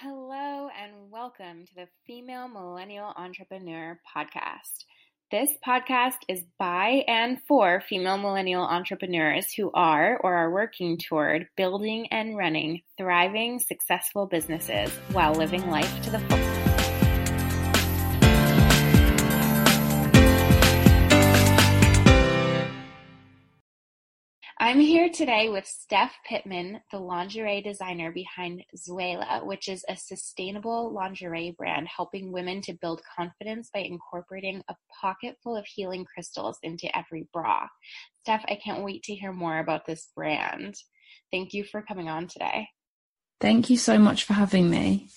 Hello, and welcome to the Female Millennial Entrepreneur Podcast. This podcast is by and for female millennial entrepreneurs who are or are working toward building and running thriving, successful businesses while living life to the fullest. I'm here today with Steff Pitman, the lingerie designer behind Zuela, which is a sustainable lingerie brand helping women to build confidence by incorporating a pocket full of healing crystals into every bra. Steff, I can't wait to hear more about this brand. Thank you for coming on today. Thank you so much for having me.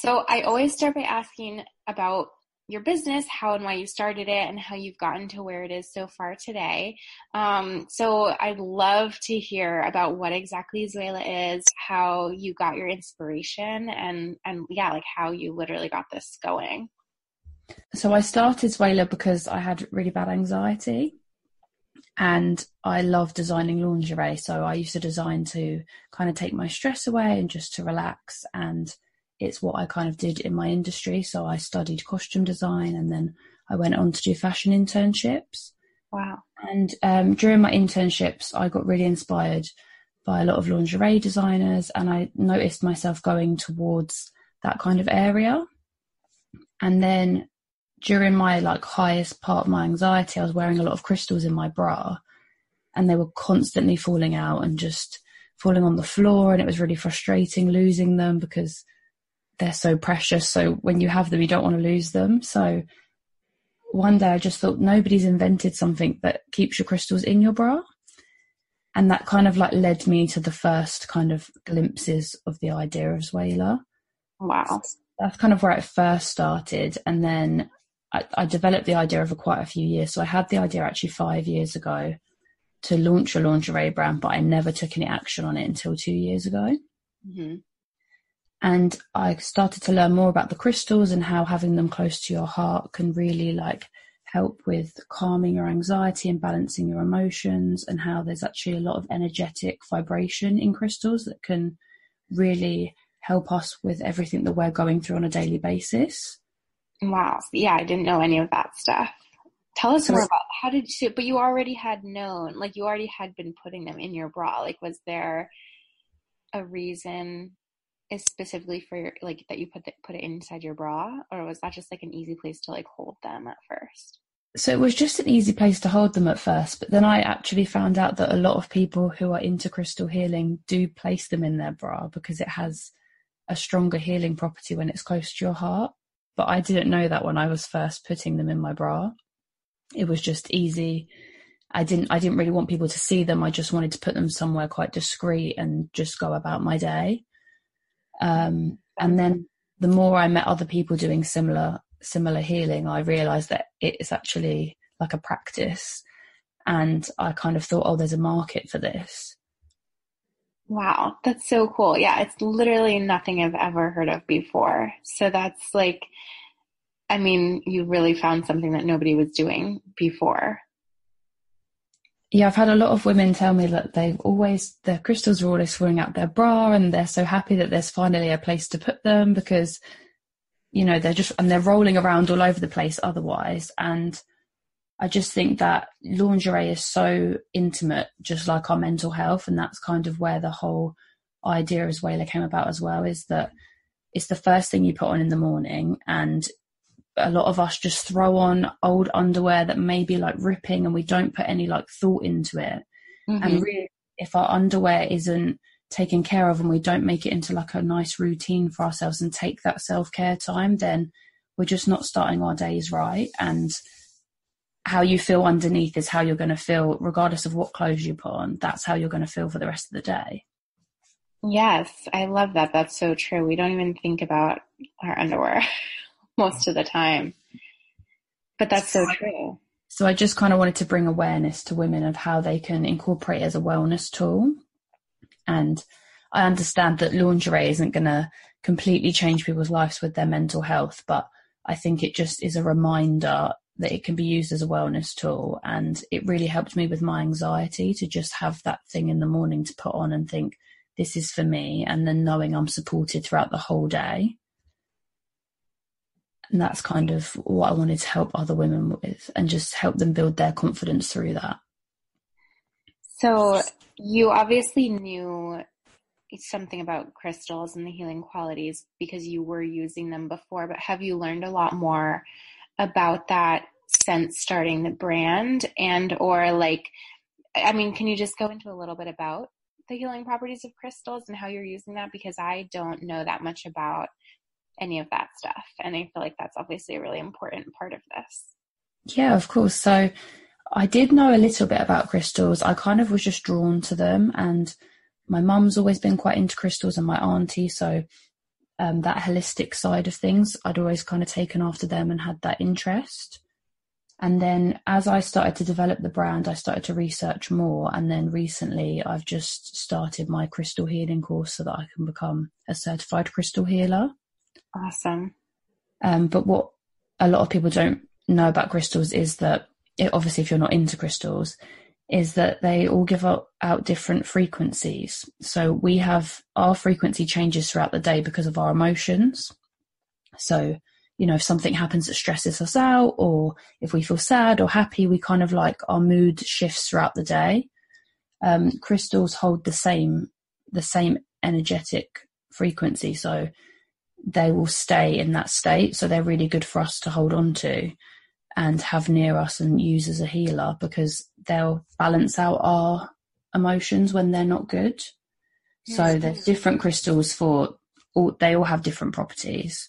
So, I always start by asking about your business, how and why you started it, and how you've gotten to where it is so far today. Um, so I'd love to hear about what exactly Zuela is, how you got your inspiration, and and yeah, like how you literally got this going. So I started Zuela because I had really bad anxiety and I love designing lingerie. So I used to design to kind of take my stress away and just to relax and it's what I kind of did in my industry. So I studied costume design and then I went on to do fashion internships. Wow. And um, during my internships, I got really inspired by a lot of lingerie designers and I noticed myself going towards that kind of area. And then during my like highest part of my anxiety, I was wearing a lot of crystals in my bra and they were constantly falling out and just falling on the floor and it was really frustrating losing them because they're so precious. So when you have them, you don't want to lose them. So one day I just thought nobody's invented something that keeps your crystals in your bra. And that kind of like led me to the first kind of glimpses of the idea of Zuela. Wow. That's kind of where it first started. And then I, I developed the idea over quite a few years. So I had the idea actually five years ago to launch a lingerie brand, but I never took any action on it until two years ago. Mm-hmm. And I started to learn more about the crystals and how having them close to your heart can really like help with calming your anxiety and balancing your emotions and how there's actually a lot of energetic vibration in crystals that can really help us with everything that we're going through on a daily basis. Wow. Yeah, I didn't know any of that stuff. Tell us so, more about how did you but you already had known like you already had been putting them in your bra. Like was there a reason is specifically for your, like that you put the, put it inside your bra, or was that just like an easy place to like hold them at first? So it was just an easy place to hold them at first, but then I actually found out that a lot of people who are into crystal healing do place them in their bra because it has a stronger healing property when it's close to your heart. But I didn't know that when I was first putting them in my bra. It was just easy. I didn't I didn't really want people to see them. I just wanted to put them somewhere quite discreet and just go about my day. Um, and then the more I met other people doing similar similar healing, I realized that it is actually like a practice. And I kind of thought, oh, there's a market for this. Wow, that's so cool. Yeah, it's literally nothing I've ever heard of before. So that's like, I mean, you really found something that nobody was doing before yeah, I've had a lot of women tell me that they've always their crystals are always falling out their bra, and they're so happy that there's finally a place to put them because, you know, they're just and they're rolling around all over the place otherwise. And I just think that lingerie is so intimate, just like our mental health, and that's kind of where the whole idea as Zuela came about as well. Is that it's the first thing you put on in the morning, and a lot of us just throw on old underwear that may be like ripping and we don't put any like thought into it. Mm-hmm. And really, if our underwear isn't taken care of and we don't make it into like a nice routine for ourselves and take that self care time, then we're just not starting our days right. And how you feel underneath is how you're going to feel, regardless of what clothes you put on. That's how you're going to feel for the rest of the day. Yes, I love that. That's so true. We don't even think about our underwear. most of the time. But that's so true. So I just kind of wanted to bring awareness to women of how they can incorporate as a wellness tool. And I understand that lingerie isn't going to completely change people's lives with their mental health, but I think it just is a reminder that it can be used as a wellness tool. And it really helped me with my anxiety to just have that thing in the morning to put on and think, this is for me, and then knowing I'm supported throughout the whole day. And that's kind of what I wanted to help other women with and just help them build their confidence through that. So, you obviously knew something about crystals and the healing qualities because you were using them before, but have you learned a lot more about that since starting the brand and or like I mean, can you just go into a little bit about the healing properties of crystals and how you're using that because I don't know that much about any of that stuff and I feel like that's obviously a really important part of this. Yeah, of course. So I did know a little bit about crystals. I kind of was just drawn to them and my mum's always been quite into crystals and my auntie, so um, that holistic side of things, I'd always kind of taken after them and had that interest. And then as I started to develop the brand, I started to research more. And then recently, I've just started my crystal healing course so that I can become a certified crystal healer. Awesome. Um, but what a lot of people don't know about crystals is that it, obviously, if you're not into crystals, is that they all give out, out different frequencies. So we have our frequency changes throughout the day because of our emotions. So, you know, if something happens that stresses us out, or if we feel sad or happy, we kind of like our mood shifts throughout the day. Um, crystals hold the same, the same energetic frequency. So they will stay in that state. So they're really good for us to hold on to and have near us and use as a healer because they'll balance out our emotions when they're not good. Yes, so there's different crystals for all, they all have different properties.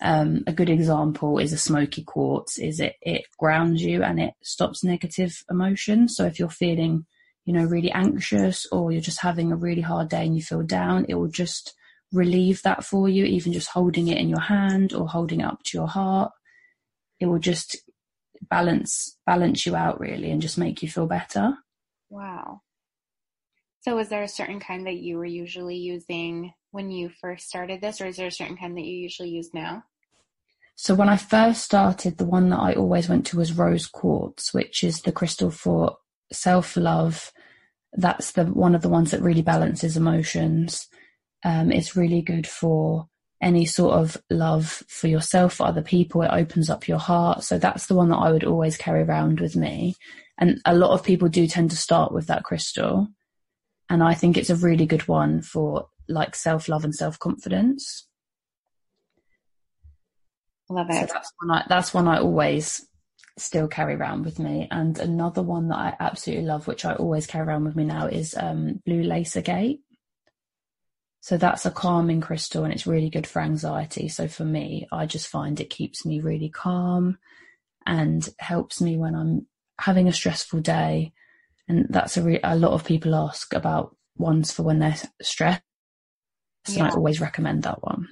Um, a good example is a smoky quartz is it, it grounds you and it stops negative emotions. So if you're feeling, you know, really anxious or you're just having a really hard day and you feel down, it will just relieve that for you, even just holding it in your hand or holding it up to your heart. It will just balance balance you out really and just make you feel better. Wow. So was there a certain kind that you were usually using when you first started this or is there a certain kind that you usually use now? So when I first started, the one that I always went to was rose quartz, which is the crystal for self-love. That's the one of the ones that really balances emotions. Um, it's really good for any sort of love for yourself, for other people. It opens up your heart. So that's the one that I would always carry around with me. And a lot of people do tend to start with that crystal. And I think it's a really good one for like self love and self confidence. Love it. So that's one I, that's one I always still carry around with me. And another one that I absolutely love, which I always carry around with me now, is um, Blue Lace Agate. So that's a calming crystal and it's really good for anxiety. So for me, I just find it keeps me really calm and helps me when I'm having a stressful day. And that's a, re- a lot of people ask about ones for when they're stressed. Yeah. I always recommend that one.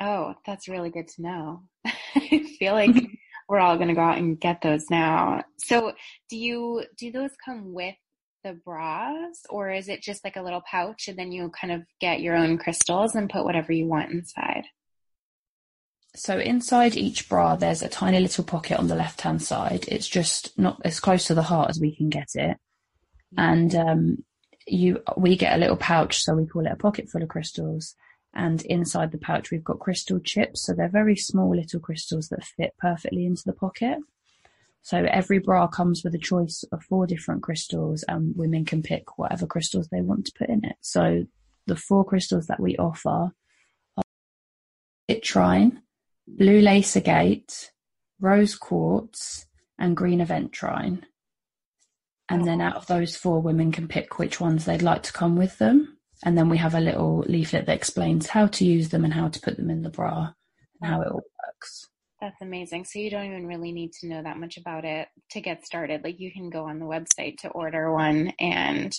Oh, that's really good to know. I feel like we're all going to go out and get those now. So do you, do those come with the bras or is it just like a little pouch and then you kind of get your own crystals and put whatever you want inside? So inside each bra, there's a tiny little pocket on the left hand side. It's just not as close to the heart as we can get it. And um, you, we get a little pouch, so we call it a pocket full of crystals. And inside the pouch, we've got crystal chips. So they're very small little crystals that fit perfectly into the pocket. So every bra comes with a choice of four different crystals and women can pick whatever crystals they want to put in it. So the four crystals that we offer are citrine, blue lace agate, rose quartz, and green aventurine. And then out of those four, women can pick which ones they'd like to come with them. And then we have a little leaflet that explains how to use them and how to put them in the bra and how it all works. That's amazing. So you don't even really need to know that much about it to get started. Like you can go on the website to order one and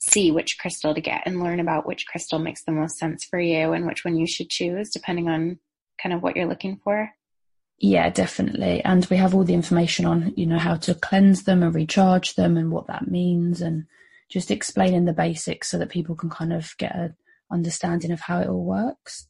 see which crystal to get and learn about which crystal makes the most sense for you and which one you should choose depending on kind of what you're looking for. Yeah, definitely. And we have all the information on, you know, how to cleanse them and recharge them and what that means and just explaining the basics so that people can kind of get an understanding of how it all works.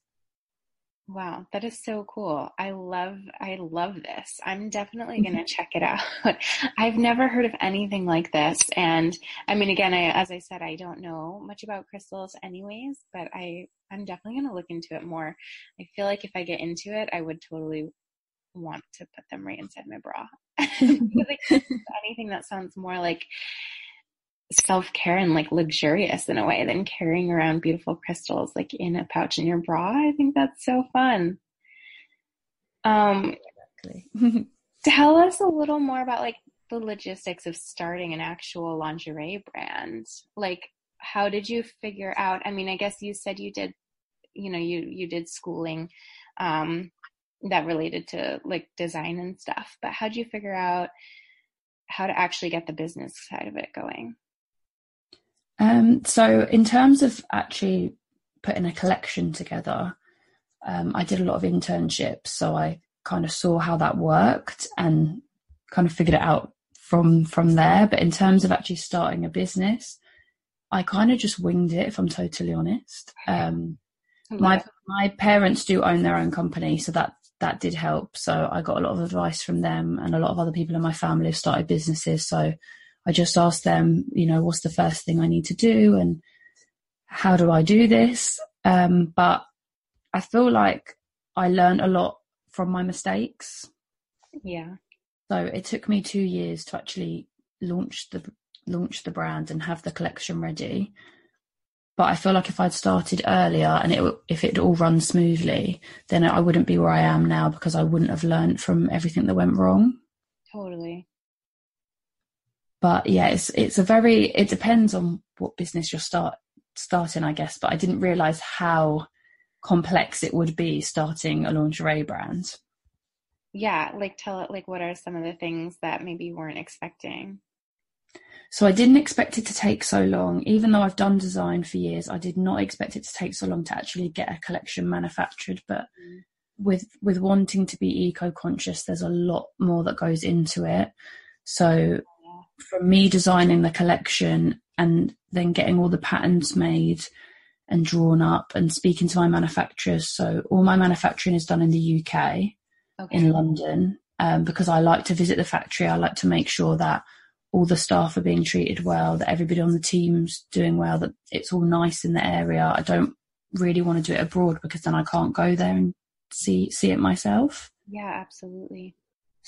Wow, that is so cool. I love I love this. I'm definitely going to mm-hmm. check it out. I've never heard of anything like this and I mean again, I as I said I don't know much about crystals anyways, but I I'm definitely going to look into it more. I feel like if I get into it, I would totally want to put them right inside my bra. anything that sounds more like self care and like luxurious in a way than carrying around beautiful crystals like in a pouch in your bra. I think that's so fun. Um, exactly. tell us a little more about like the logistics of starting an actual lingerie brand. Like, how did you figure out? I mean, I guess you said you did, you know, you you did schooling um, that related to like design and stuff, but how did you figure out how to actually get the business side of it going? Um, so, in terms of actually putting a collection together, um, I did a lot of internships, so I kind of saw how that worked and kind of figured it out from from there. But in terms of actually starting a business, I kind of just winged it. If I'm totally honest, um, my my parents do own their own company, so that that did help. So I got a lot of advice from them, and a lot of other people in my family have started businesses. So I just asked them, you know, what's the first thing I need to do and how do I do this? Um, but I feel like I learned a lot from my mistakes. Yeah. So it took me two years to actually launch the launch the brand and have the collection ready. But I feel like if I'd started earlier and it if it all run smoothly, then I wouldn't be where I am now because I wouldn't have learned from everything that went wrong. Totally but yeah, it's it's a very it depends on what business you're start starting, I guess. But I didn't realize how complex it would be starting a lingerie brand. Yeah, like tell it like what are some of the things that maybe you weren't expecting? So I didn't expect it to take so long. Even though I've done design for years, I did not expect it to take so long to actually get a collection manufactured. But mm. with with wanting to be eco conscious, there's a lot more that goes into it. So from me designing the collection and then getting all the patterns made and drawn up and speaking to my manufacturers. So all my manufacturing is done in the UK, okay. in London, um, because I like to visit the factory. I like to make sure that all the staff are being treated well, that everybody on the team's doing well, that it's all nice in the area. I don't really want to do it abroad because then I can't go there and see see it myself. Yeah, absolutely.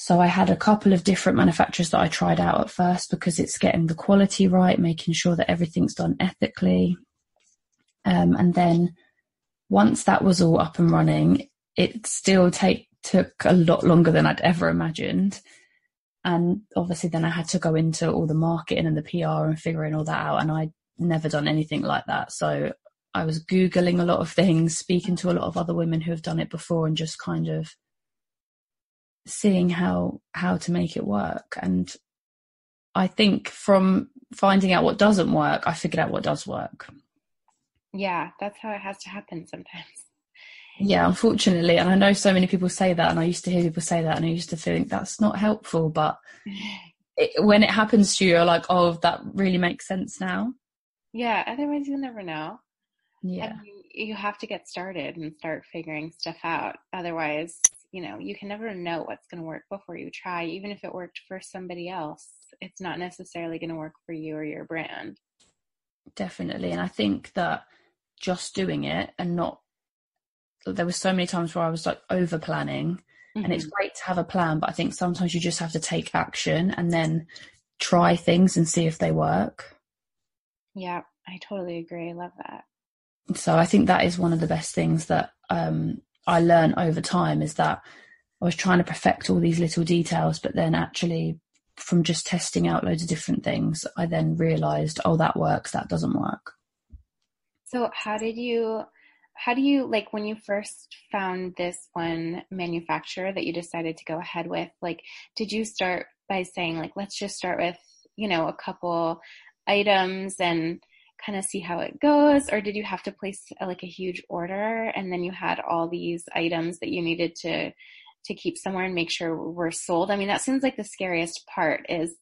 So I had a couple of different manufacturers that I tried out at first because it's getting the quality right, making sure that everything's done ethically. Um, and then once that was all up and running, it still take took a lot longer than I'd ever imagined. And obviously then I had to go into all the marketing and the PR and figuring all that out. And I'd never done anything like that. So I was Googling a lot of things, speaking to a lot of other women who have done it before and just kind of seeing how how to make it work. And i think from finding out what doesn't work i figured out what does work. Yeah that's how it has to happen sometimes. Yeah unfortunately. And i know so many people say that and i used to hear people say that and i used to think that's not helpful. But it, when it happens to you you're like oh that really makes sense now. Yeah otherwise you'll never know. Yeah. You, you have to get started and start figuring stuff out. Otherwise you know, you can never know what's going to work before you try. Even if it worked for somebody else, it's not necessarily going to work for you or your brand. Definitely. And I think that just doing it and not, there were so many times where I was like over planning. Mm-hmm. And it's mm-hmm. great to have a plan, but I think sometimes you just have to take action and then try things and see if they work. Yeah, I totally agree. I love that. So I think that is one of the best things that um, I learned over time is that I was trying to perfect all these little details, but then actually from just testing out loads of different things, I then realized, oh, that works, that doesn't work. So how did you how do you like when you first found this one manufacturer that you decided to go ahead with like did you start by saying like let's just start with you know a couple items and kind of see how it goes or did you have to place a, like a huge order and then you had all these items that you needed to to keep somewhere and make sure were sold i mean that seems like the scariest part is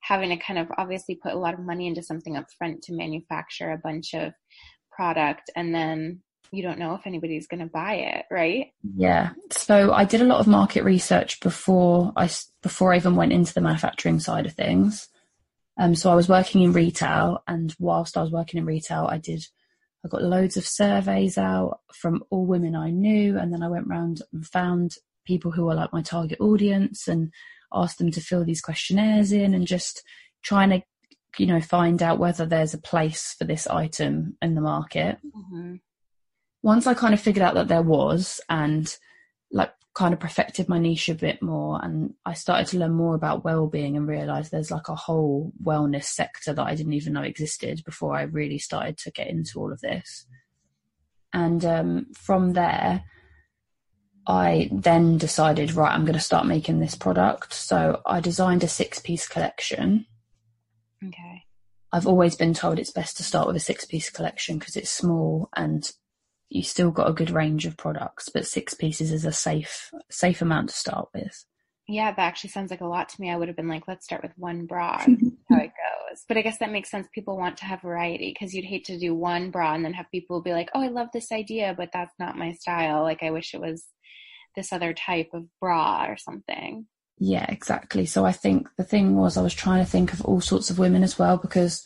having to kind of obviously put a lot of money into something up front to manufacture a bunch of product and then you don't know if anybody's going to buy it, right? Yeah. So I did a lot of market research before I before I even went into the manufacturing side of things. Um, so I was working in retail, and whilst I was working in retail, I did I got loads of surveys out from all women I knew, and then I went around and found people who were like my target audience and asked them to fill these questionnaires in and just trying to you know find out whether there's a place for this item in the market mm-hmm. once i kind of figured out that there was and like kind of perfected my niche a bit more and i started to learn more about well-being and realized there's like a whole wellness sector that i didn't even know existed before i really started to get into all of this and um, from there I then decided, right, I'm going to start making this product. So I designed a six piece collection. Okay. I've always been told it's best to start with a six piece collection because it's small and you still got a good range of products, but six pieces is a safe safe amount to start with. Yeah, that actually sounds like a lot to me. I would have been like, let's start with one bra, how it goes. But I guess that makes sense. People want to have variety because you'd hate to do one bra and then have people be like, oh, I love this idea, but that's not my style. Like, I wish it was this other type of bra or something. Yeah, exactly. So I think the thing was, I was trying to think of all sorts of women as well because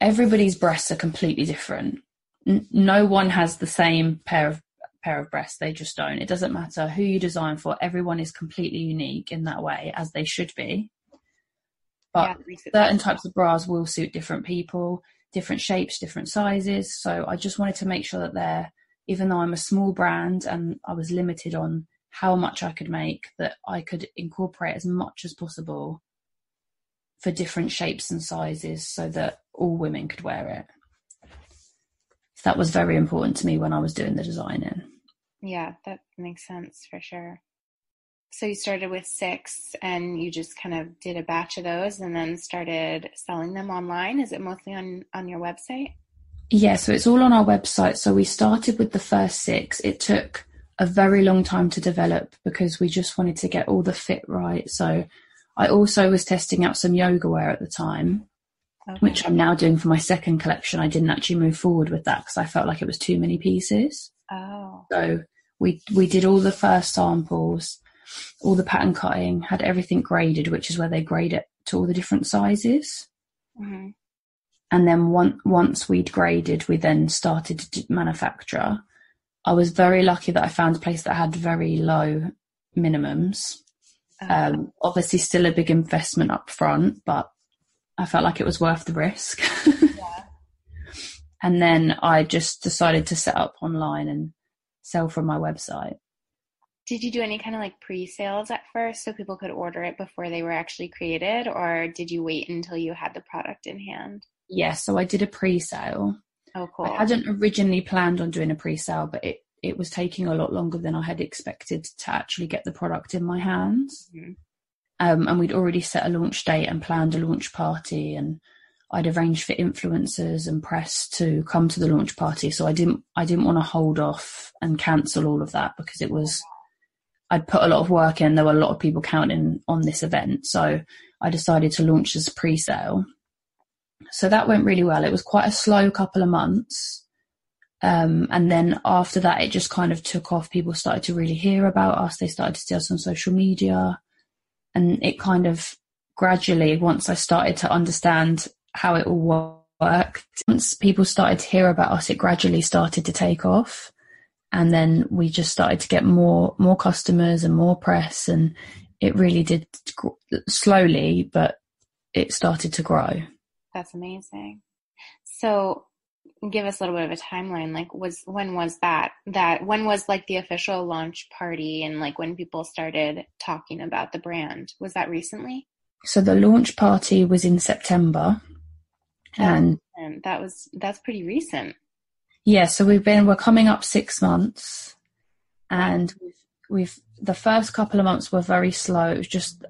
everybody's breasts are completely different. N- no one has the same pair of pair of breasts. They just don't. It doesn't matter who you design for. Everyone is completely unique in that way, as they should be. But yeah, certain types of bras will suit different people, different shapes, different sizes. So I just wanted to make sure that they're even though I'm a small brand and I was limited on how much I could make, that I could incorporate as much as possible for different shapes and sizes so that all women could wear it. So that was very important to me when I was doing the designing. Yeah, that makes sense for sure. So you started with six and you just kind of did a batch of those and then started selling them online. Is it mostly on, on your website? Yeah, so it's all on our website. So we started with the first six. It took a very long time to develop because we just wanted to get all the fit right. So I also was testing out some yoga wear at the time, okay. which I'm now doing for my second collection. I didn't actually move forward with that because I felt like it was too many pieces. Oh. So we we did all the first samples, all the pattern cutting, had everything graded, which is where they grade it to all the different sizes. Mm-hmm and then one, once we'd graded, we then started to manufacture. I was very lucky that I found a place that had very low minimums. Uh-huh. Um, obviously, still a big investment up front, but I felt like it was worth the risk. yeah. And then I just decided to set up online and sell from my website. Did you do any kind of like pre sales at first so people could order it before they were actually created, or did you wait until you had the product in hand? yeah, so I did a pre-sale. Oh, cool. I hadn't originally planned on doing a pre-sale, but it it was taking a lot longer than I had expected to actually get the product in my hands. Mm-hmm. Um, and we'd already set a launch date and planned a launch party, and I'd arranged for influencers and press to come to the launch party. So I didn't I didn't want to hold off and cancel all of that because it was I'd put a lot of work in. There were a lot of people counting on this event, so I decided to launch as pre-sale so that went really well. It was quite a slow couple of months. Um, and then after that, it just kind of took off. People started to really hear about us. They started to see us on social media. And it kind of gradually, once I started to understand how it all worked, once people started to hear about us, it gradually started to take off. And then we just started to get more, more customers and more press. And it really did slowly, but it started to grow. That's amazing. So give us a little bit of a timeline like was when was that? That when was like the official launch party and like when people started talking about the brand? Was that recently? So the launch party was in september. And, that was that's pretty recent. Yeah so we've been we're coming up six months. And we've, we've the first couple of months were very slow. It was just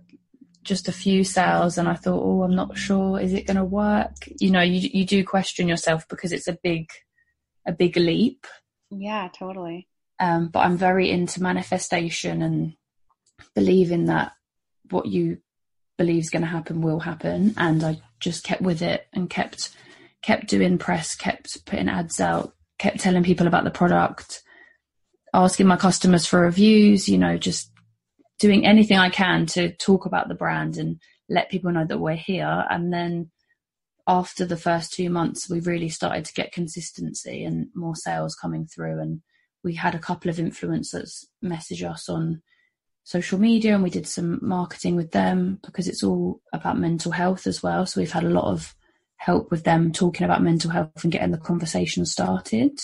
just a few sales and I thought, oh, I'm not sure, is it going to work? You know, you you do question yourself because it's a big a big leap. Yeah, totally. Um, but I'm very into manifestation and believing that what you believe is going to happen will happen. And I just kept with it and kept kept doing press, kept putting ads out, kept telling people about the product, asking my customers for reviews, you know, just doing anything I can to talk about the brand and let people know that we're here. And then after the first two months, we really started to get consistency and more sales coming through. And we had a couple of influencers message us on social media and we did some marketing with them because it's all about mental health as well. So we've had a lot of help with them talking about mental health and getting the conversation started.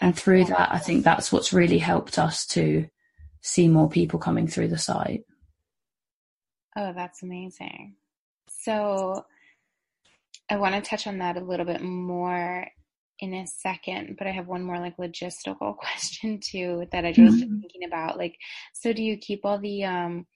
And through that, I think that's what's really helped us to see more people coming through the site. Oh, that's amazing. So I want to touch on that a little bit more in a second, but I have one more like logistical question too that I just mm-hmm. thinking about. Like, so do you keep all the um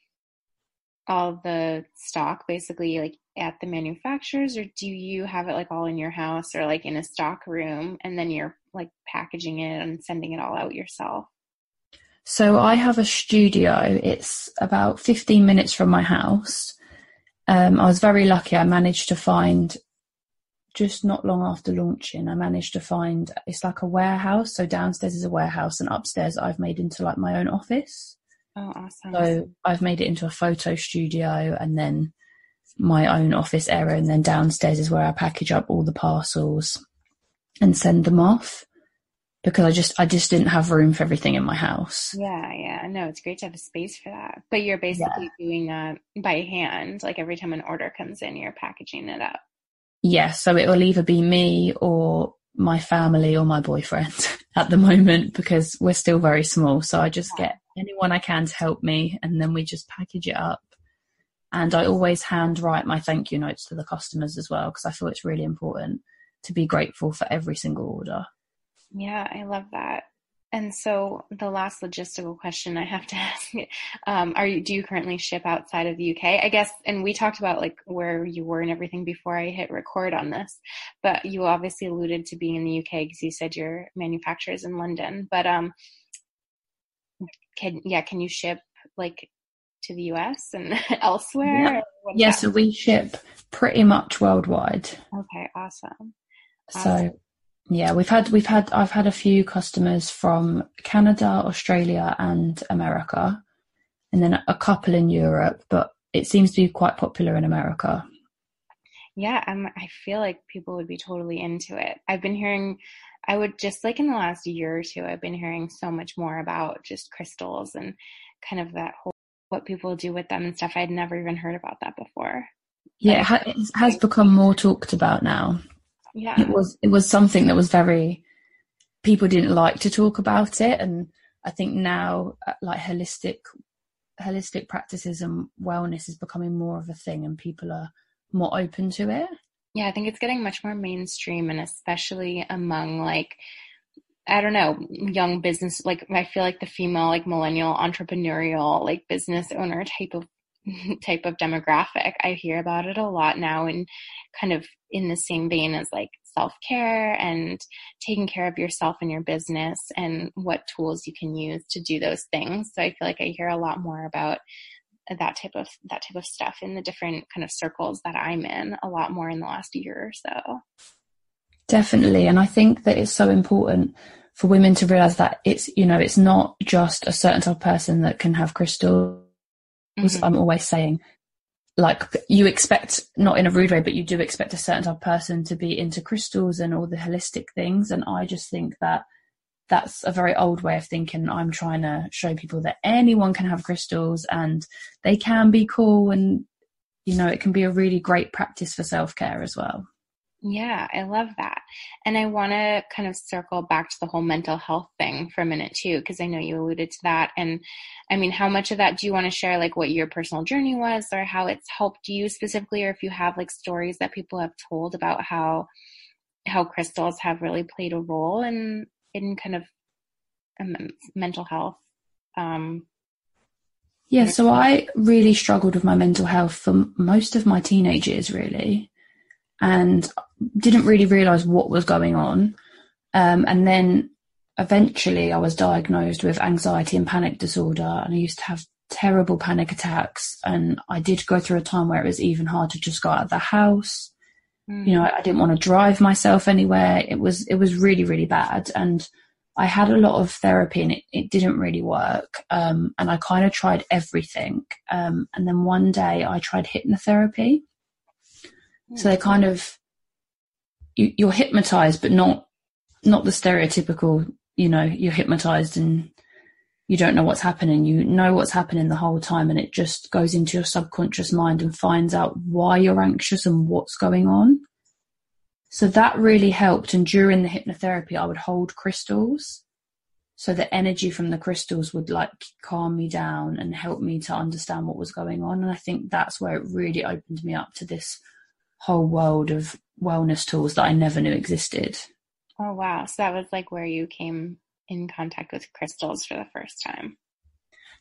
all the stock basically like at the manufacturers or do you have it like all in your house or like in a stock room and then you're like packaging it and sending it all out yourself? So I have a studio. It's about 15 minutes from my house. Um, I was very lucky. I managed to find just not long after launching, I managed to find it's like a warehouse. So downstairs is a warehouse, and upstairs I've made into like my own office. Oh, awesome! So I've made it into a photo studio, and then my own office area, and then downstairs is where I package up all the parcels and send them off because I just I just didn't have room for everything in my house. Yeah, yeah. No, it's great to have a space for that. But you're basically yeah. doing that by hand. Like every time an order comes in, you're packaging it up. Yeah, so it will either be me or my family or my boyfriend at the moment because we're still very small. So I just yeah. get anyone I can to help me and then we just package it up. And I always hand write my thank you notes to the customers as well because I feel it's really important to be grateful for every single order. Yeah, I love that. And so the last logistical question I have to ask, um, are you, do you currently ship outside of the UK? I guess, and we talked about like where you were and everything before I hit record on this, but you obviously alluded to being in the UK because you said your manufacturer is in London, but, um, can, yeah, can you ship like to the US and elsewhere? Yeah, yeah so we ship pretty much worldwide. Okay, awesome. awesome. So yeah, we've had we've had I've had a few customers from Canada, Australia, and America, and then a couple in Europe. But it seems to be quite popular in America. Yeah, um, I feel like people would be totally into it. I've been hearing, I would just like in the last year or two, I've been hearing so much more about just crystals and kind of that whole what people do with them and stuff. I'd never even heard about that before. Yeah, it has become more talked about now yeah. it was it was something that was very people didn't like to talk about it. And i think now uh, like holistic holistic practices and wellness is becoming more of a thing and people are more open to it. Yeah i think it's getting much more mainstream and especially among like I don't know, young business, like I feel like the female, like millennial entrepreneurial, like business owner type of type of demographic. I hear about it a lot now and kind of in the same vein as like self care and taking care of yourself and your business and what tools you can use to do those things. So I feel like I hear a lot more about that type of that type of stuff in the different kind of circles that I'm in a lot more in the last year or so. Definitely. And I think that it's so important for women to realize that it's, you know, it's not just a certain type of person that can have crystals Mm-hmm. I'm always saying, like you expect, not in a rude way, but you do expect a certain type of person to be into crystals and all the holistic things. And I just think that that's a very old way of thinking. I'm trying to show people that anyone can have crystals and they can be cool and, you know, it can be a really great practice for self care as well. Yeah, I love that. And I want to kind of circle back to the whole mental health thing for a minute too, because I know you alluded to that. And I mean, how much of that do you want to share, like what your personal journey was or how it's helped you specifically, or if you have like stories that people have told about how, how crystals have really played a role in, in kind of um, mental health? Um, yeah, so I really struggled with my mental health for most of my teenage years, really and didn't really realize what was going on. Um, and then eventually I was diagnosed with anxiety and panic disorder and I used to have terrible panic attacks and I did go through a time where it was even hard to just go out of the house. Mm. You know, I, I didn't want to drive myself anywhere. It was it was really really bad, and I had a lot of therapy and it, it didn't really work. Um, and I kind of tried everything. Um, and then one day I tried hypnotherapy. Mm. So they kind of you, you're hypnotized, but not not the stereotypical. You know, you're hypnotized and you don't know what's happening. You know what's happening the whole time, and it just goes into your subconscious mind and finds out why you're anxious and what's going on. So that really helped. And during the hypnotherapy, I would hold crystals. So the energy from the crystals would like calm me down and help me to understand what was going on. And I think that's where it really opened me up to this whole world of wellness tools that I never knew existed. Oh, wow. So that was like where you came in contact with crystals for the first time?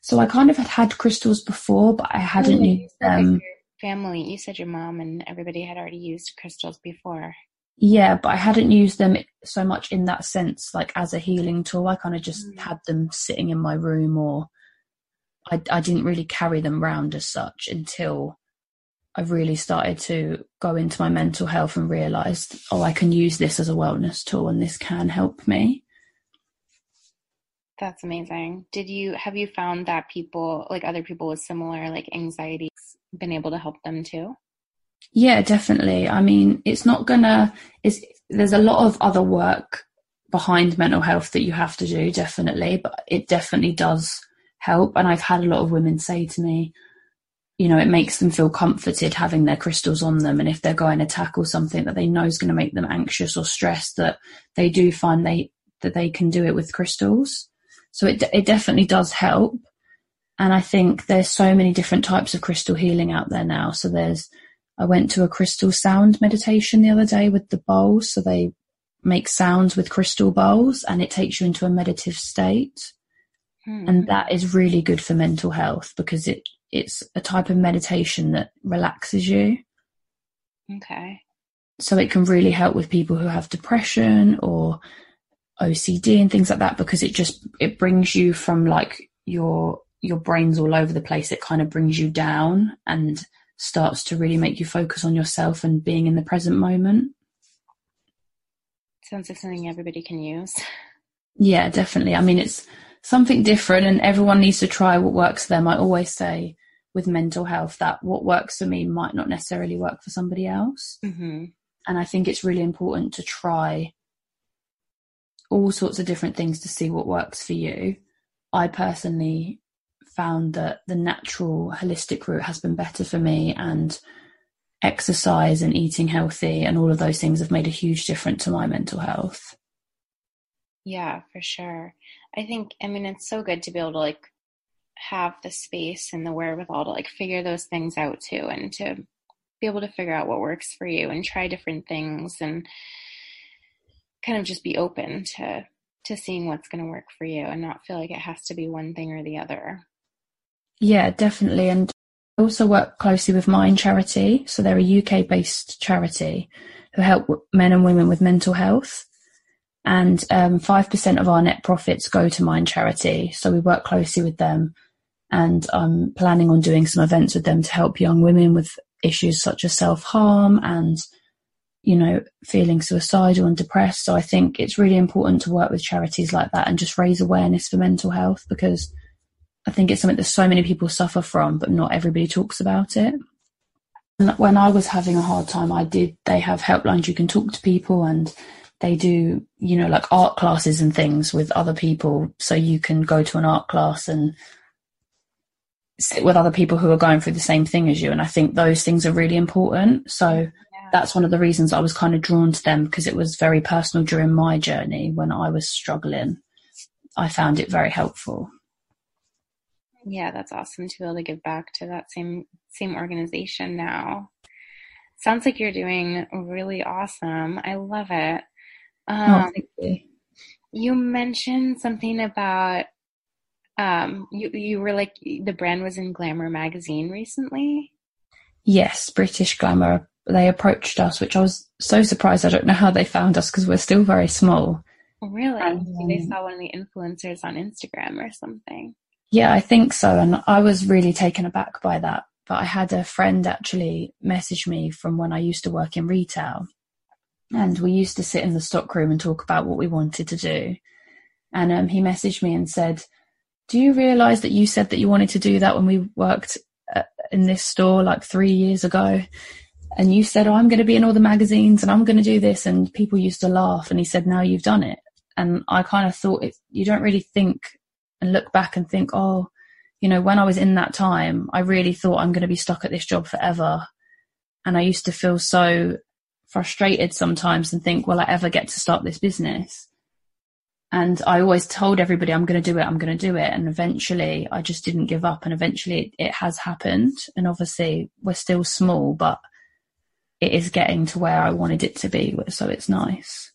So I kind of had had crystals before, but I hadn't oh, used them. family, you said your mom and everybody had already used crystals before. Yeah, but I hadn't used them so much in that sense, like as a healing tool. I kind of just mm. had them sitting in my room, or I, I didn't really carry them around as such until I really started to go into my mental health and realized, oh, I can use this as a wellness tool and this can help me. That's amazing. Did you have you found that people like other people with similar like anxieties been able to help them too? Yeah, definitely. I mean, it's not gonna it's there's a lot of other work behind mental health that you have to do, definitely, but it definitely does help. And I've had a lot of women say to me, you know, it makes them feel comforted having their crystals on them. And if they're going to tackle something that they know is going to make them anxious or stressed, that they do find they that they can do it with crystals. So it, it definitely does help. And I think there's so many different types of crystal healing out there now. So there's, I went to a crystal sound meditation the other day with the bowls. So they make sounds with crystal bowls and it takes you into a meditative state. Hmm. And that is really good for mental health because it, it's a type of meditation that relaxes you. Okay. So it can really help with people who have depression or OCD and things like that because it just it brings you from like your your brain's all over the place. It kind of brings you down and starts to really make you focus on yourself and being in the present moment. Sounds like something everybody can use. Yeah, definitely. I mean, it's something different and everyone needs to try what works for them. I always say with mental health that what works for me might not necessarily work for somebody else. Mm-hmm. And I think it's really important to try all sorts of different things to see what works for you. I personally found that the natural holistic route has been better for me and exercise and eating healthy and all of those things have made a huge difference to my mental health. Yeah, for sure. I think I mean it's so good to be able to like have the space and the wherewithal to like figure those things out too and to be able to figure out what works for you and try different things and kind of just be open to to seeing what's going to work for you and not feel like it has to be one thing or the other. Yeah, definitely. And I also work closely with Mind Charity. So they're a UK based charity who help men and women with mental health. And um, 5% of our net profits go to Mind Charity. So we work closely with them. And I'm planning on doing some events with them to help young women with issues such as self harm and you know, feeling suicidal and depressed. So I think it's really important to work with charities like that and just raise awareness for mental health because I think it's something that so many people suffer from, but not everybody talks about it. When I was having a hard time, I did, they have helplines you can talk to people and they do, you know, like art classes and things with other people. So you can go to an art class and sit with other people who are going through the same thing as you. And I think those things are really important. So that's one of the reasons I was kind of drawn to them because it was very personal during my journey when I was struggling. I found it very helpful. Yeah, that's awesome to be able to give back to that same same organization now. Sounds like you're doing really awesome. I love it. Oh, um, oh, you. You mentioned something about um, you you were like the brand was in Glamour magazine recently. Yes, British Glamour they approached us, which I was so surprised. I don't know how they found us because we're still very small. Oh, really? Um, they saw one of the influencers on Instagram or something. Yeah, I think so. And I was really taken aback by that but I had a friend actually message me from when I used to work in retail. And we used to sit in the stockroom and talk about what we wanted to do. And um, he messaged me and said, Do you realize that you said that you wanted to do that when we worked uh, in this store like three years ago? And you said, Oh, I'm going to be in all the magazines and I'm going to do this. And people used to laugh. And he said, Now you've done it. And I kind of thought it, you don't really think and look back and think, Oh, you know, when I was in that time, I really thought I'm going to be stuck at this job forever. And I used to feel so frustrated sometimes and think, will I ever get to start this business? And I always told everybody, I'm going to do it, I'm going to do it. And eventually I just didn't give up. And eventually it, it has happened. And obviously we're still small, but it is getting to where I wanted it to be. So it's nice.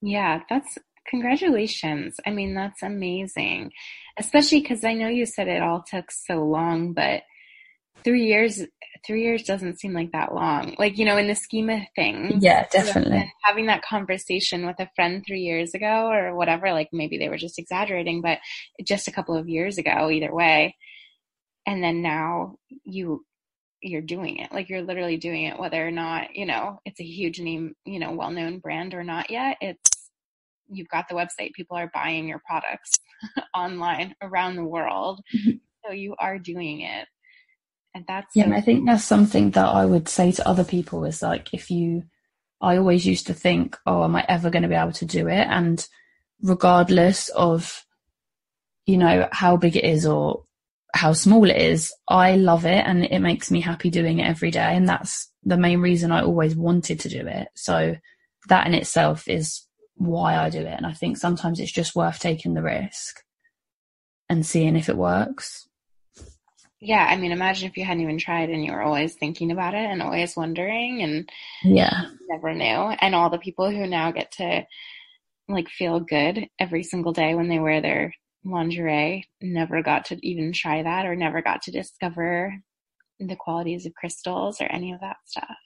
Yeah, that's congratulations. I mean, that's amazing. Especially because I know you said it all took so long, but three years three years doesn't seem like that long. Like you know in the scheme of things. Yeah definitely. Having that conversation with a friend three years ago or whatever like maybe they were just exaggerating but just a couple of years ago either way. And then now you you're doing it. Like you're literally doing it whether or not you know it's a huge name you know well-known brand or not yet. It's you've got the website. People are buying your products online around the world. Mm-hmm. so you are doing it and that's yeah so- i think that's something that i would say to other people is like if you i always used to think oh am i ever going to be able to do it? And regardless of you know how big it is or how small it is i love it and it makes me happy doing it every day and that's the main reason i always wanted to do it. So that in itself is why i do it and i think sometimes it's just worth taking the risk and seeing if it works yeah, I mean, imagine if you hadn't even tried and you were always thinking about it and always wondering and yeah, never knew. And all the people who now get to like feel good every single day when they wear their lingerie never got to even try that or never got to discover the qualities of crystals or any of that stuff.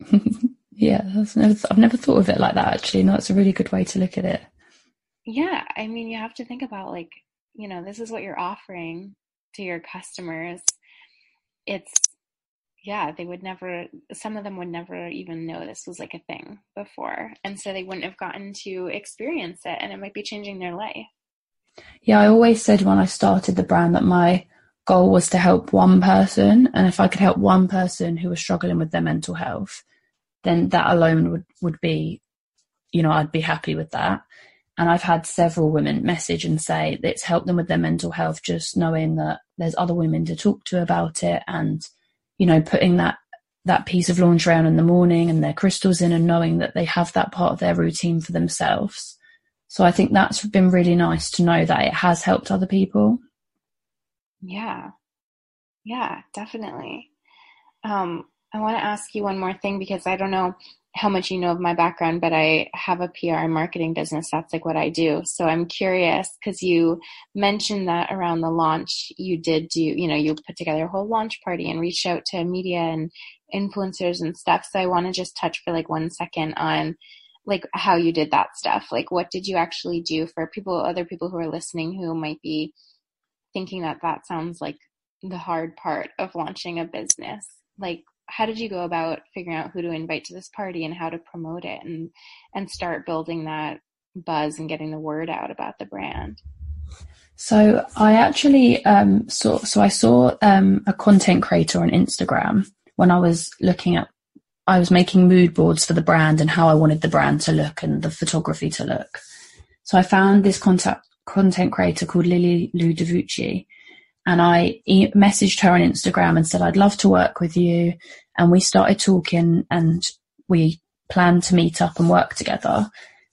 yeah, never, I've never thought of it like that actually. No, that's a really good way to look at it. Yeah, I mean, you have to think about like you know, this is what you're offering to your customers. It's, yeah, they would never, some of them would never even know this was like a thing before. And so they wouldn't have gotten to experience it and it might be changing their life. Yeah, I always said when I started the brand that my goal was to help one person. And if I could help one person who was struggling with their mental health, then that alone would, would be, you know, I'd be happy with that. And I've had several women message and say it's helped them with their mental health, just knowing that there's other women to talk to about it and, you know, putting that, that piece of lingerie on in the morning and their crystals in and knowing that they have that part of their routine for themselves. So I think that's been really nice to know that it has helped other people. Yeah. Yeah, definitely. Um, I want to ask you one more thing because I don't know how much you know of my background, but I have a PR and marketing business. That's like what I do. So I'm curious because you mentioned that around the launch, you did do, you know, you put together a whole launch party and reached out to media and influencers and stuff. So I want to just touch for like one second on like how you did that stuff. Like what did you actually do for people, other people who are listening who might be thinking that that sounds like the hard part of launching a business? Like how did you go about figuring out who to invite to this party and how to promote it and and start building that buzz and getting the word out about the brand? So I actually um, saw so I saw um, a content creator on Instagram when I was looking at I was making mood boards for the brand and how I wanted the brand to look and the photography to look. So I found this content content creator called Lily Lou DeVucci and I e- messaged her on Instagram and said, I'd love to work with you. And we started talking and we planned to meet up and work together.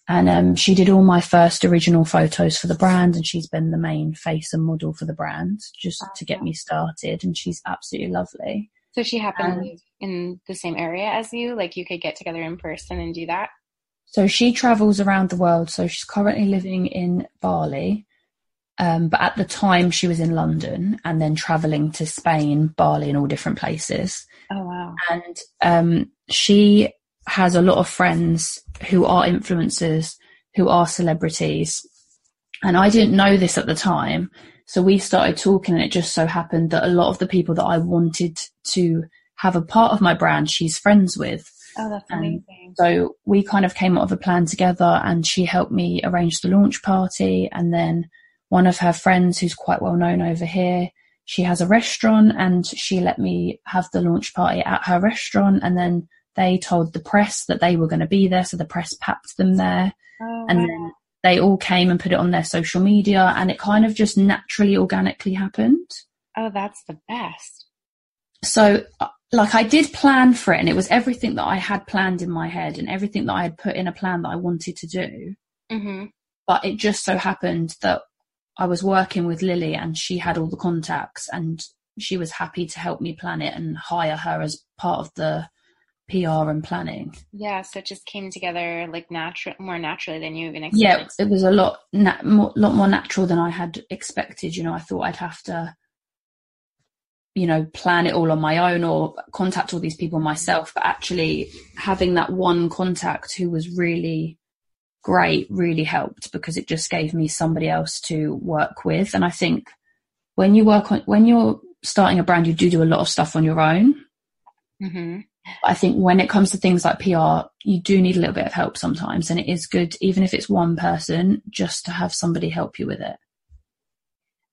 And um, she did all my first original photos for the brand, and she's been the main face and model for the brand just to get me started. And she's absolutely lovely. So she happened um, in the same area as you, like you could get together in person and do that. So she travels around the world. So she's currently living in Bali, um, but at the time, she was in London and then traveling to Spain, Bali, and all different places. Oh, wow. And um, she has a lot of friends who are influencers, who are celebrities. And I didn't know this at the time. So we started talking and it just so happened that a lot of the people that I wanted to have a part of my brand, she's friends with. Oh, that's amazing. so we kind of came up with a plan together and she helped me arrange the launch party. And then one of her friends who's quite well known over here, she has a restaurant and she let me have the launch party at her restaurant. And then they told the press that they were going to be there. So the press packed them there. Oh, and then they all came and put it on their social media and it kind of just naturally organically happened oh, that's the best. so uh, like i did plan for it and it was everything that i had planned in my head and everything that i had put in a plan that i wanted to do hmm but it just so happened that i was working with lily and she had all the contacts and she was happy to help me plan it and hire her as part of the pr and planning Yeah, so it just came together like natural, more naturally than you even expected. yeah, it was a lot, na- more, lot more natural than I had expected. You know, I thought I'd have to, you know, plan it all on my own or contact all these people myself. But actually, having that one contact who was really great really helped because it just gave me somebody else to work with. And I think when you work on, when you're starting a brand, you do do a lot of stuff on your own. hmm I think when it comes to things like PR, you do need a little bit of help sometimes. And it is good, even if it's one person, just to have somebody help you with it.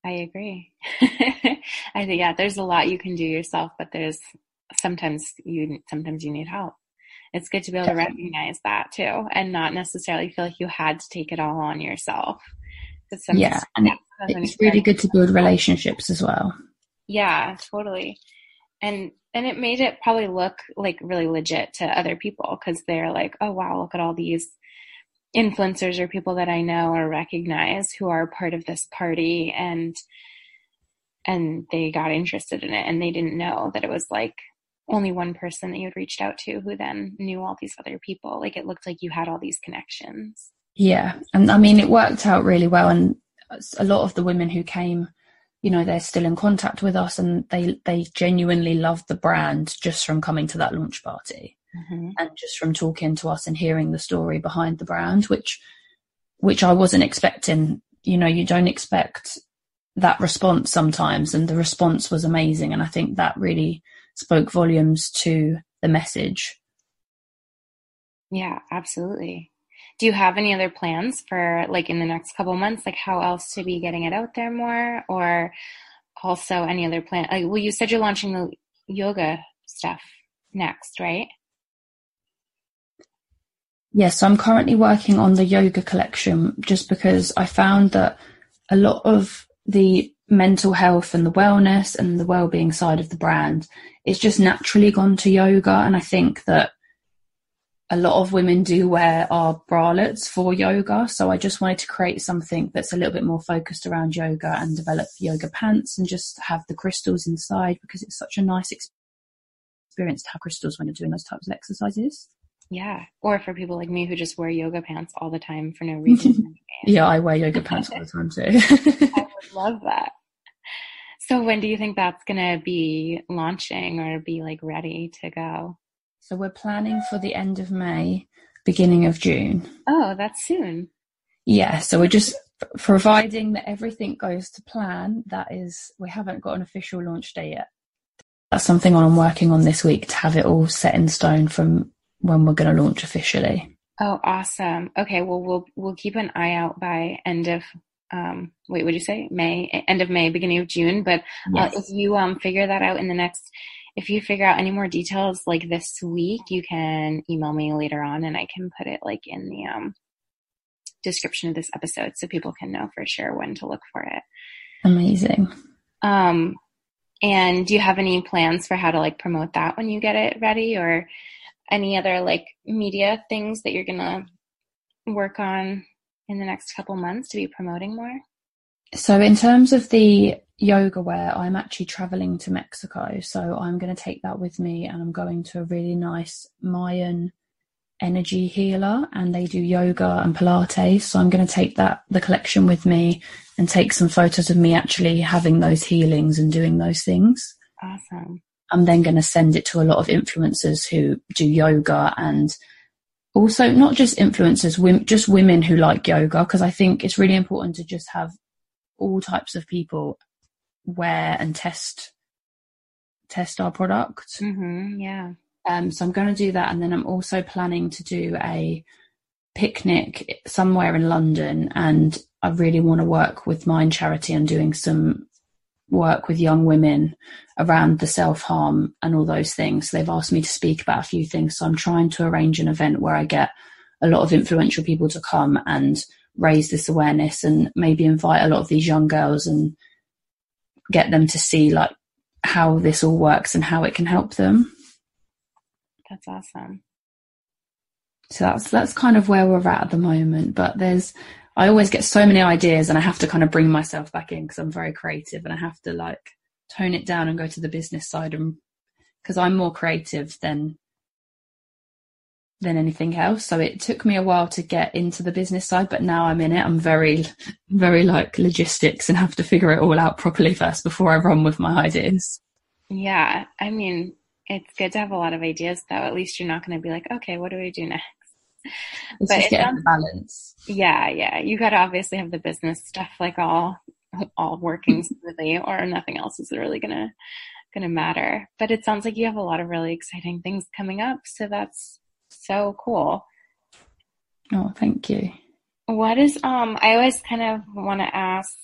I agree. I think yeah, there's a lot you can do yourself, but there's sometimes you sometimes you need help. It's good to be able to recognize that too, and not necessarily feel like you had to take it all on yourself. Yeah, and when It's really good to build relationships as well. Yeah, totally. And and it made it probably look like really legit to other people because they're like, oh wow, look at all these influencers or people that I know or recognize who are part of this party and and they got interested in it and they didn't know that it was like only one person that you had reached out to who then knew all these other people. Like it looked like you had all these connections. Yeah. And I mean, it worked out really well. And a lot of the women who came, you know, they're still in contact with us and they, they genuinely loved the brand just from coming to that launch party. Mm-hmm. and just from talking to us and hearing the story behind the brand, which which I wasn't expecting. You know, you don't expect that response sometimes, and the response was amazing. And I think that really spoke volumes to the message. Yeah, absolutely. Do you have any other plans for like in the next couple months, like how else to be getting it out there more, or also any other plan? Like, well, you said you're launching the yoga stuff next, right? Yes, so I'm currently working on the yoga collection just because I found that a lot of the mental health and the wellness and the well-being side of the brand it's just naturally gone to yoga and I think that a lot of women do wear our bralettes for yoga so I just wanted to create something that's a little bit more focused around yoga and develop yoga pants and just have the crystals inside because it's such a nice experience to have crystals when you're doing those types of exercises. Yeah. Or for people like me who just wear yoga pants all the time for no reason. Yeah, I wear yoga pants all the time too. I would love that. So when do you think that's going to be launching or be like ready to go? so we're planning for the end of May, beginning of June. Oh, that's soon. Yeah, so we're just providing that everything goes to plan. That is, we haven't got an official launch day yet. That's something I'm working on this week to have it all set in stone from when we're going to launch officially. Oh, awesome. Okay, well we'll we'll keep an eye out by end of um wait, what did you say? May end of May, beginning of June, but uh, if you um figure that out in the next if you figure out any more details like this week, you can email me later on and I can put it like in the um description of this episode so people can know for sure when to look for it. Amazing. Um and do you have any plans for how to like promote that when you get it ready or any other like media things that you're gonna work on in the next couple months to be promoting more? So, in terms of the yoga wear, I'm actually traveling to Mexico. So, I'm going to take that with me and I'm going to a really nice Mayan energy healer and they do yoga and Pilates. So, I'm going to take that, the collection with me and take some photos of me actually having those healings and doing those things. Awesome. I'm then going to send it to a lot of influencers who do yoga and also not just influencers, just women who like yoga, because I think it's really important to just have all types of people wear and test test our product. Mm-hmm, yeah. Um, so I'm going to do that, and then I'm also planning to do a picnic somewhere in London, and I really want to work with Mind Charity on doing some work with young women around the self harm and all those things. They've asked me to speak about a few things, so I'm trying to arrange an event where I get a lot of influential people to come and raise this awareness and maybe invite a lot of these young girls and get them to see like how this all works and how it can help them. That's awesome. So that's that's kind of where we're at at the moment. But there's I always get so many ideas and I have to kind of bring myself back in because I'm very creative and I have to like tone it down and go to the business side and because I'm more creative than than anything else. So it took me a while to get into the business side, but now I'm in it. I'm very, very like logistics and have to figure it all out properly first before I run with my ideas. Yeah. I mean, it's good to have a lot of ideas though. At least you're not going to be like, okay, what do we do next? It's but just getting the balance. Yeah. Yeah. You got to obviously have the business stuff like all, all working smoothly or nothing else is really going to, going to matter. But it sounds like you have a lot of really exciting things coming up. So that's, so cool. Oh, thank you. What is um I always kind of want to ask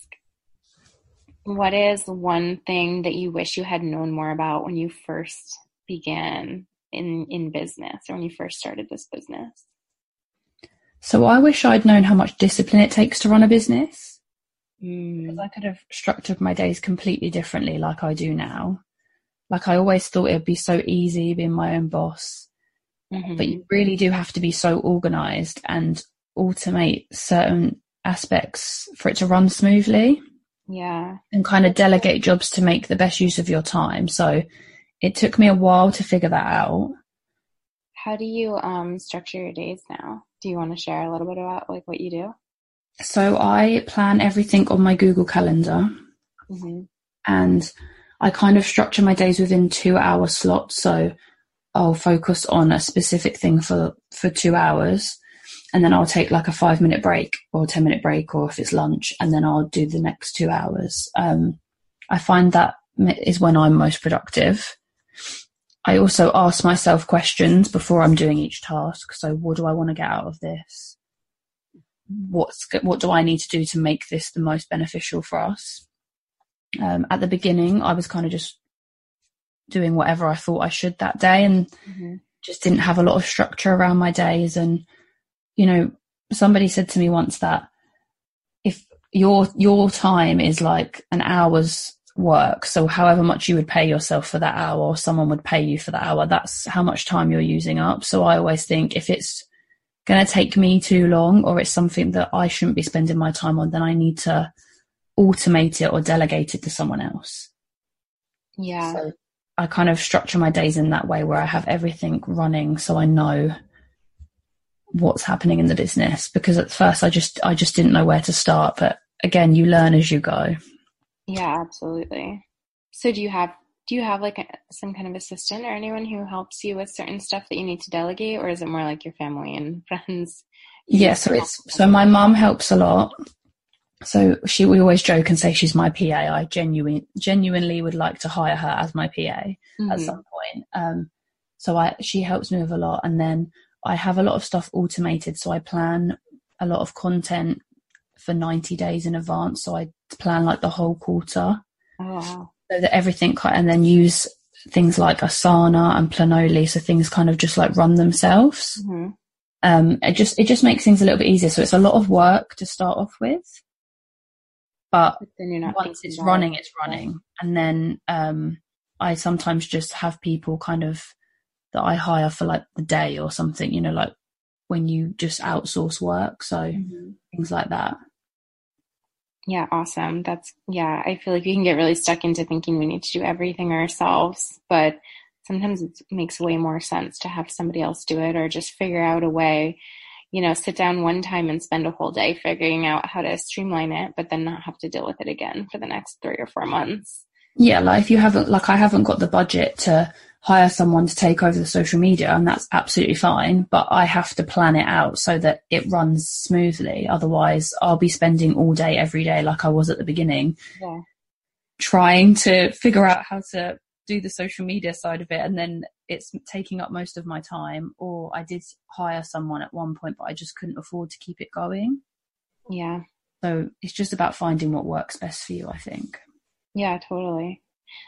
what is one thing that you wish you had known more about when you first began in in business or when you first started this business? So I wish I'd known how much discipline it takes to run a business. Mm. I could have structured my days completely differently like I do now. Like I always thought it'd be so easy being my own boss Mm-hmm. But you really do have to be so organized and automate certain aspects for it to run smoothly. Yeah. And kind of delegate jobs to make the best use of your time. So it took me a while to figure that out. How do you um, structure your days now? Do you want to share a little bit about like what you do? So I plan everything on my Google Calendar, mm-hmm. and I kind of structure my days within two hour slots. So I'll focus on a specific thing for, for two hours and then I'll take like a five minute break or 10 minute break or if it's lunch and then I'll do the next two hours. Um, I find that is when I'm most productive. I also ask myself questions before I'm doing each task. So what do I want to get out of this? What's, what do I need to do to make this the most beneficial for us? Um, at the beginning, I was kind of just doing whatever I thought I should that day and mm-hmm. just didn't have a lot of structure around my days. And, you know, somebody said to me once that if your, your time is like an hour's work, so however much you would pay yourself for that hour or someone would pay you for that hour, that's how much time you're using up. So I always think if it's going to take me too long or it's something that I shouldn't be spending my time on, then I need to automate it or delegate it to someone else. Yeah. So I kind of structure my days in that way where I have everything running so I know what's happening in the business because at first I just I just didn't know where to start but again you learn as you go. Yeah, absolutely. So do you have do you have like a, some kind of assistant or anyone who helps you with certain stuff that you need to delegate or is it more like your family and friends? Yeah, so it's so my mom helps a lot so she we always joke and say she's my PA. I genuine, genuinely would like to hire her as my PA mm-hmm. at some point. Um, so I she helps me with a lot, and then I have a lot of stuff automated. So I plan a lot of content for ninety days in advance. So I plan like the whole quarter, oh, wow. so that everything and then use things like Asana and Planoly, so things kind of just like run themselves. Mm-hmm. Um, it just it just makes things a little bit easier. So it's a lot of work to start off with but, but then you're not once it's running, it's running. And then um, I sometimes just have people kind of that I hire for like the day or something, you know, like when you just outsource work. So mm-hmm. things like that. Yeah, awesome. That's, yeah, I feel like we can get really stuck into thinking we need to do everything ourselves, but sometimes it makes way more sense to have somebody else do it or just figure out a way you know, sit down one time and spend a whole day figuring out how to streamline it, but then not have to deal with it again for the next three or four months. Yeah, like if you haven't, like I haven't got the budget to hire someone to take over the social media and that's absolutely fine but i have to plan it out so that it runs smoothly. Otherwise i'll be spending all day every day like i was at the beginning yeah. trying to figure out how to do the social media side of it and then it's taking up most of my time. Or i did hire someone at one point but i just couldn't afford to keep it going. Yeah. So it's just about finding what works best for you i think yeah totally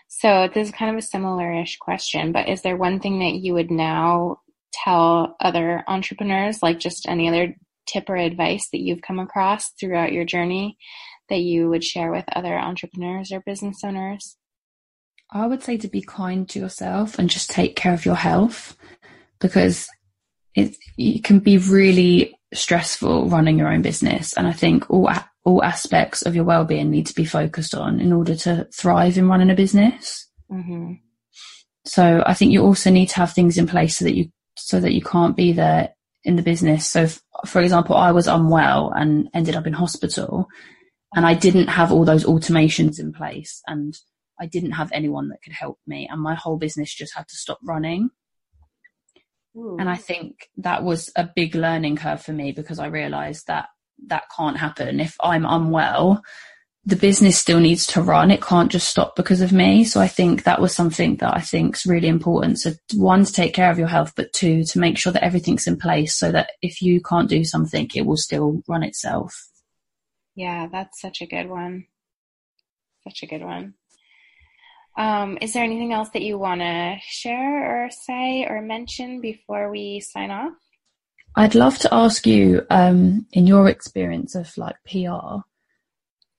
so this is kind of a similar-ish question, but is there one thing that you would now tell other entrepreneurs, like just any other tip or advice that you've come across throughout your journey that you would share with other entrepreneurs or business owners? I would say to be kind to yourself and just take care of your health because it, it can be really stressful running your own business. And I think all all aspects of your well-being need to be focused on in order to thrive in running a business. Mm-hmm. So I think you also need to have things in place so that you so that you can't be there in the business. So, if, for example, I was unwell and ended up in hospital, and I didn't have all those automations in place, and I didn't have anyone that could help me, and my whole business just had to stop running. Ooh. And I think that was a big learning curve for me because I realized that that can't happen. If I'm unwell, the business still needs to run. It can't just stop because of me. So I think that was something that I think is really important. So one, to take care of your health, but two, to make sure that everything's in place so that if you can't do something, it will still run itself. Yeah, that's such a good one. Such a good one. Um, is there anything else that you want to share or say or mention before we sign off? I'd love to ask you, um, in your experience of like PR, oh,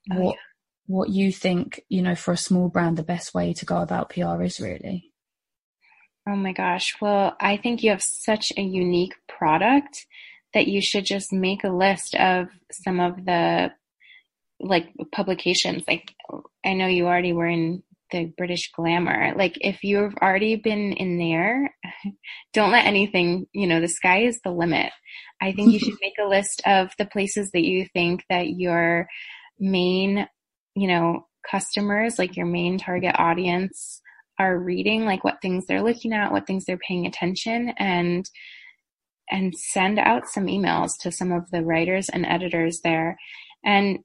what yeah. what you think, you know, for a small brand, the best way to go about PR is really. Oh my gosh. Well, I think you have such a unique product that you should just make a list of some of the like publications. Like I know you already were in the British glamour. Like if you've already been in there, don't let anything, you know, the sky is the limit. I think you should make a list of the places that you think that your main, you know, customers, like your main target audience are reading, like what things they're looking at, what things they're paying attention and and send out some emails to some of the writers and editors there and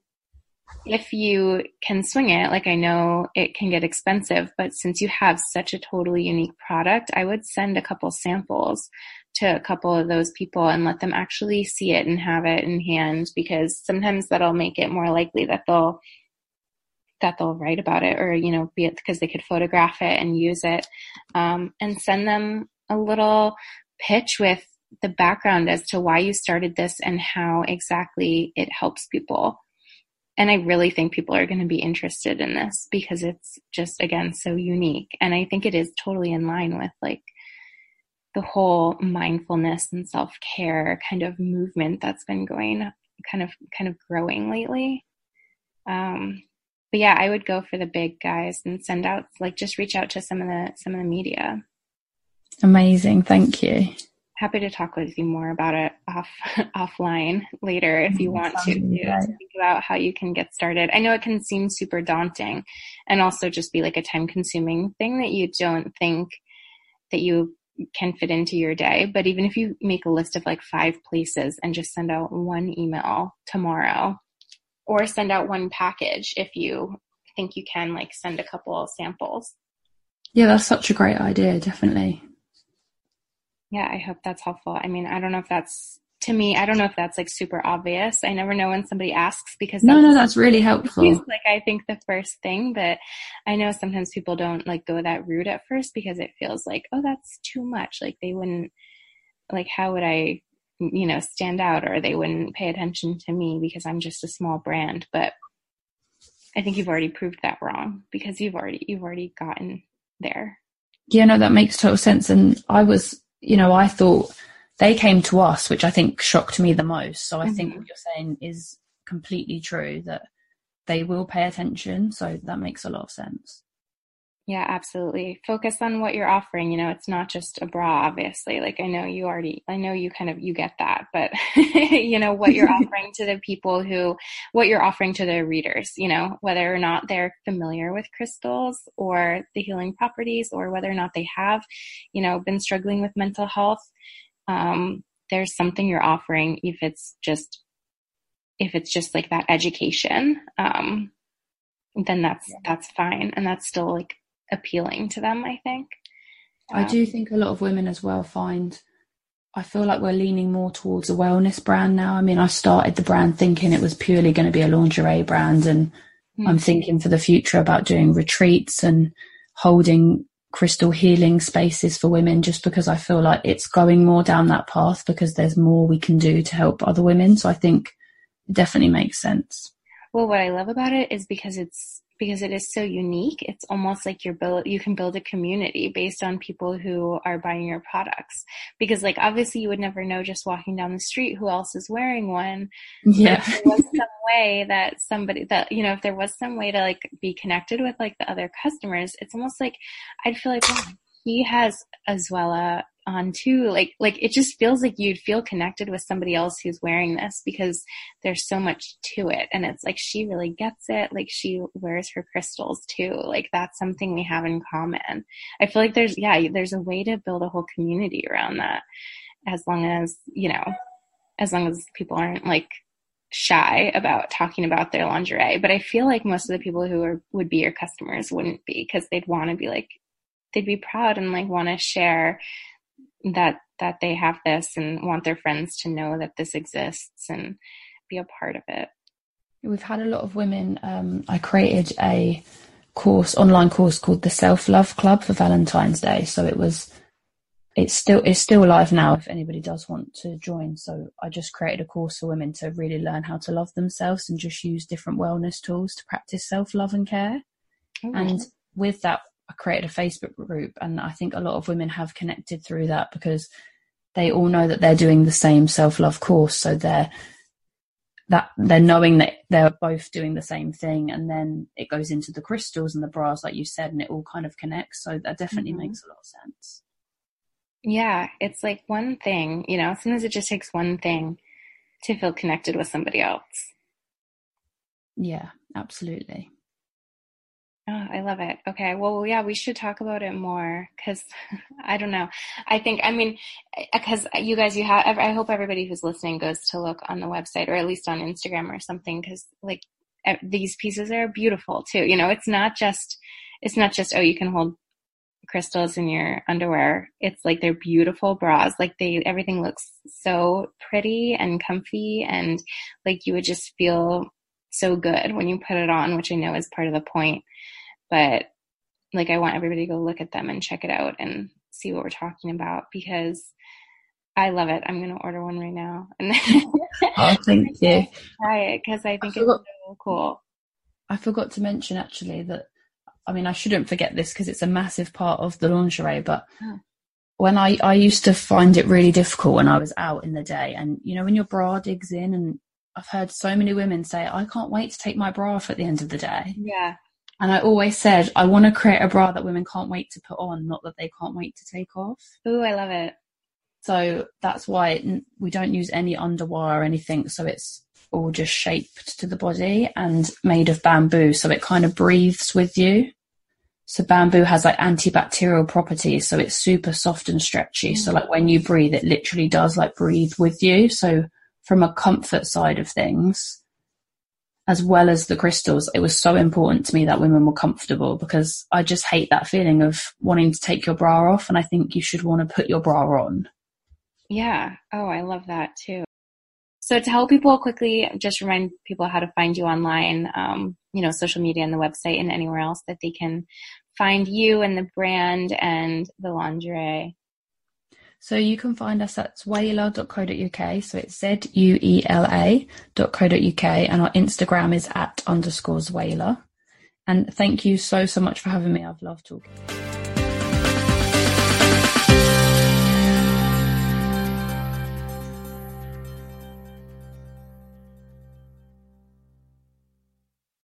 if you can swing it, like I know it can get expensive, but since you have such a totally unique product, I would send a couple samples to a couple of those people and let them actually see it and have it in hand because sometimes that'll make it more likely that they'll that they'll write about it or you know be it because they could photograph it and use it um, and send them a little pitch with the background as to why you started this and how exactly it helps people and I really think people are going to be interested in this because it's just, again, so unique. And I think it is totally in line with like the whole mindfulness and self care kind of movement that's been going kind of, kind of growing lately. Um, but yeah, I would go for the big guys and send out, like, just reach out to some of the, some of the media. Amazing. Thank you happy to talk with you more about it off offline later if you mm-hmm. want to, to think about how you can get started. I know it can seem super daunting and also just be like a time consuming thing that you don't think that you can fit into your day. But even if you make a list of like five places and just send out one email tomorrow or send out one package if you think you can like send a couple samples. Yeah, that's such a great idea, definitely yeah, I hope that's helpful. I mean, I don't know if that's to me, I don't know if that's like super obvious. I never know when somebody asks because no, no, that's really helpful. Like I think the first thing, but I know sometimes people don't like go that route at first because it feels like, oh, that's too much. Like they wouldn't, like how would I, you know, stand out or they wouldn't pay attention to me because I'm just a small brand. But I think you've already proved that wrong because you've already you've already gotten there. Yeah, no, that makes total sense. And I was you know, I thought they came to us, which I think shocked me the most. So I mm-hmm. think what you're saying is completely true that they will pay attention. So that makes a lot of sense. Yeah, absolutely. Focus on what you're offering. You know, it's not just a bra, obviously. Like I know you already, I know you kind of, you get that, but you know, what you're offering to the people who, what you're offering to the readers, you know, whether or not they're familiar with crystals or the healing properties or whether or not they have, you know, been struggling with mental health. Um, there's something you're offering if it's just, if it's just like that education. Um, then that's yeah. that's fine and that's still like appealing to them, I think. Um, I do think a lot of women as well find I feel like we're leaning more towards a wellness brand now. I mean, I started the brand thinking it was purely going to be a lingerie brand, and mm. I'm thinking for the future about doing retreats and holding crystal healing spaces for women just because I feel like it's going more down that path because there's more we can do to help other women. So I think it definitely makes sense. Well, what I love about it is because it's because it is so unique. It's almost like you're build you can build a community based on people who are buying your products. Because like obviously you would never know just walking down the street who else is wearing one. Yeah. If there was some way that somebody that you know, if there was some way to like be connected with like the other customers, it's almost like I'd feel like he has as well a on too. Like like it just feels like you'd feel connected with somebody else who's wearing this because there's so much to it. And it's like she really gets it. Like she wears her crystals too. Like that's something we have in common. I feel like there's yeah there's a way to build a whole community around that as long as you know as long as people aren't like shy about talking about their lingerie. But i feel like most of the people who are would be your customers wouldn't be because they'd want to be like they'd be proud and like want to share that that they have this and want their friends to know that this exists and be a part of it. We've had a lot of women. Um, I created a course, online course called the Self Love Club for Valentine's Day. So it was, it's still it's still live now if anybody does want to join. So I just created a course for women to really learn how to love themselves and just use different wellness tools to practice self love and care. Oh, and with that, I created a Facebook group, and I think a lot of women have connected through that because they all know that they're doing the same self love course, so they're that they're knowing that they're both doing the same thing, and then it goes into the crystals and the bras, like you said, and it all kind of connects. So that definitely mm-hmm. makes a lot of sense. Yeah, it's like one thing, you know. Sometimes it just takes one thing to feel connected with somebody else. Yeah, absolutely. Oh, I love it. Okay. Well, yeah, we should talk about it more because I don't know. I think, I mean, eh, because you guys, you have, I hope everybody who's listening goes to look on the website or at least on Instagram or something because like eh, these pieces are beautiful too. You know, it's not just, it's not just, oh, you can hold crystals in your underwear. It's like they're beautiful bras. Like they, everything looks so pretty and comfy and like you would just feel so good when you put it on, which I know is part of the point but like I want everybody to go look at them and check it out and see what we're talking about because I love it. I'm going to order one right now. And oh, thank you. Try it because I think I forgot, it's so cool. I forgot to mention actually that I mean I shouldn't forget this because it's a massive part of the lingerie, but oh. when I I used to find it really difficult when I was out in the day, and you know when your bra digs in, and I've heard so many women say I can't wait to take my bra off at the end of the day. Yeah. And I always said, I want to create a bra that women can't wait to put on, not that they can't wait to take off. Ooh, I love it. So that's why we don't use any underwire or anything. So it's all just shaped to the body and made of bamboo. So it kind of breathes with you. So bamboo has like antibacterial properties. So it's super soft and stretchy. Mm. So like when you breathe, it literally does like breathe with you. So from a comfort side of things, as well as the crystals, it was so important to me that women were comfortable because I just hate that feeling of wanting to take your bra off. And I think you should want to put your bra on. Yeah. Oh, I love that too. So to help people quickly, just remind people how to find you online, um, you know, social media and the website and anywhere else that they can find you and the brand and the lingerie. So you can find us at zuela.co.uk. So it's Z-U-E-L-A.co.uk and our Instagram is at underscore Zuela. And thank you so, so much for having me. I've loved talking.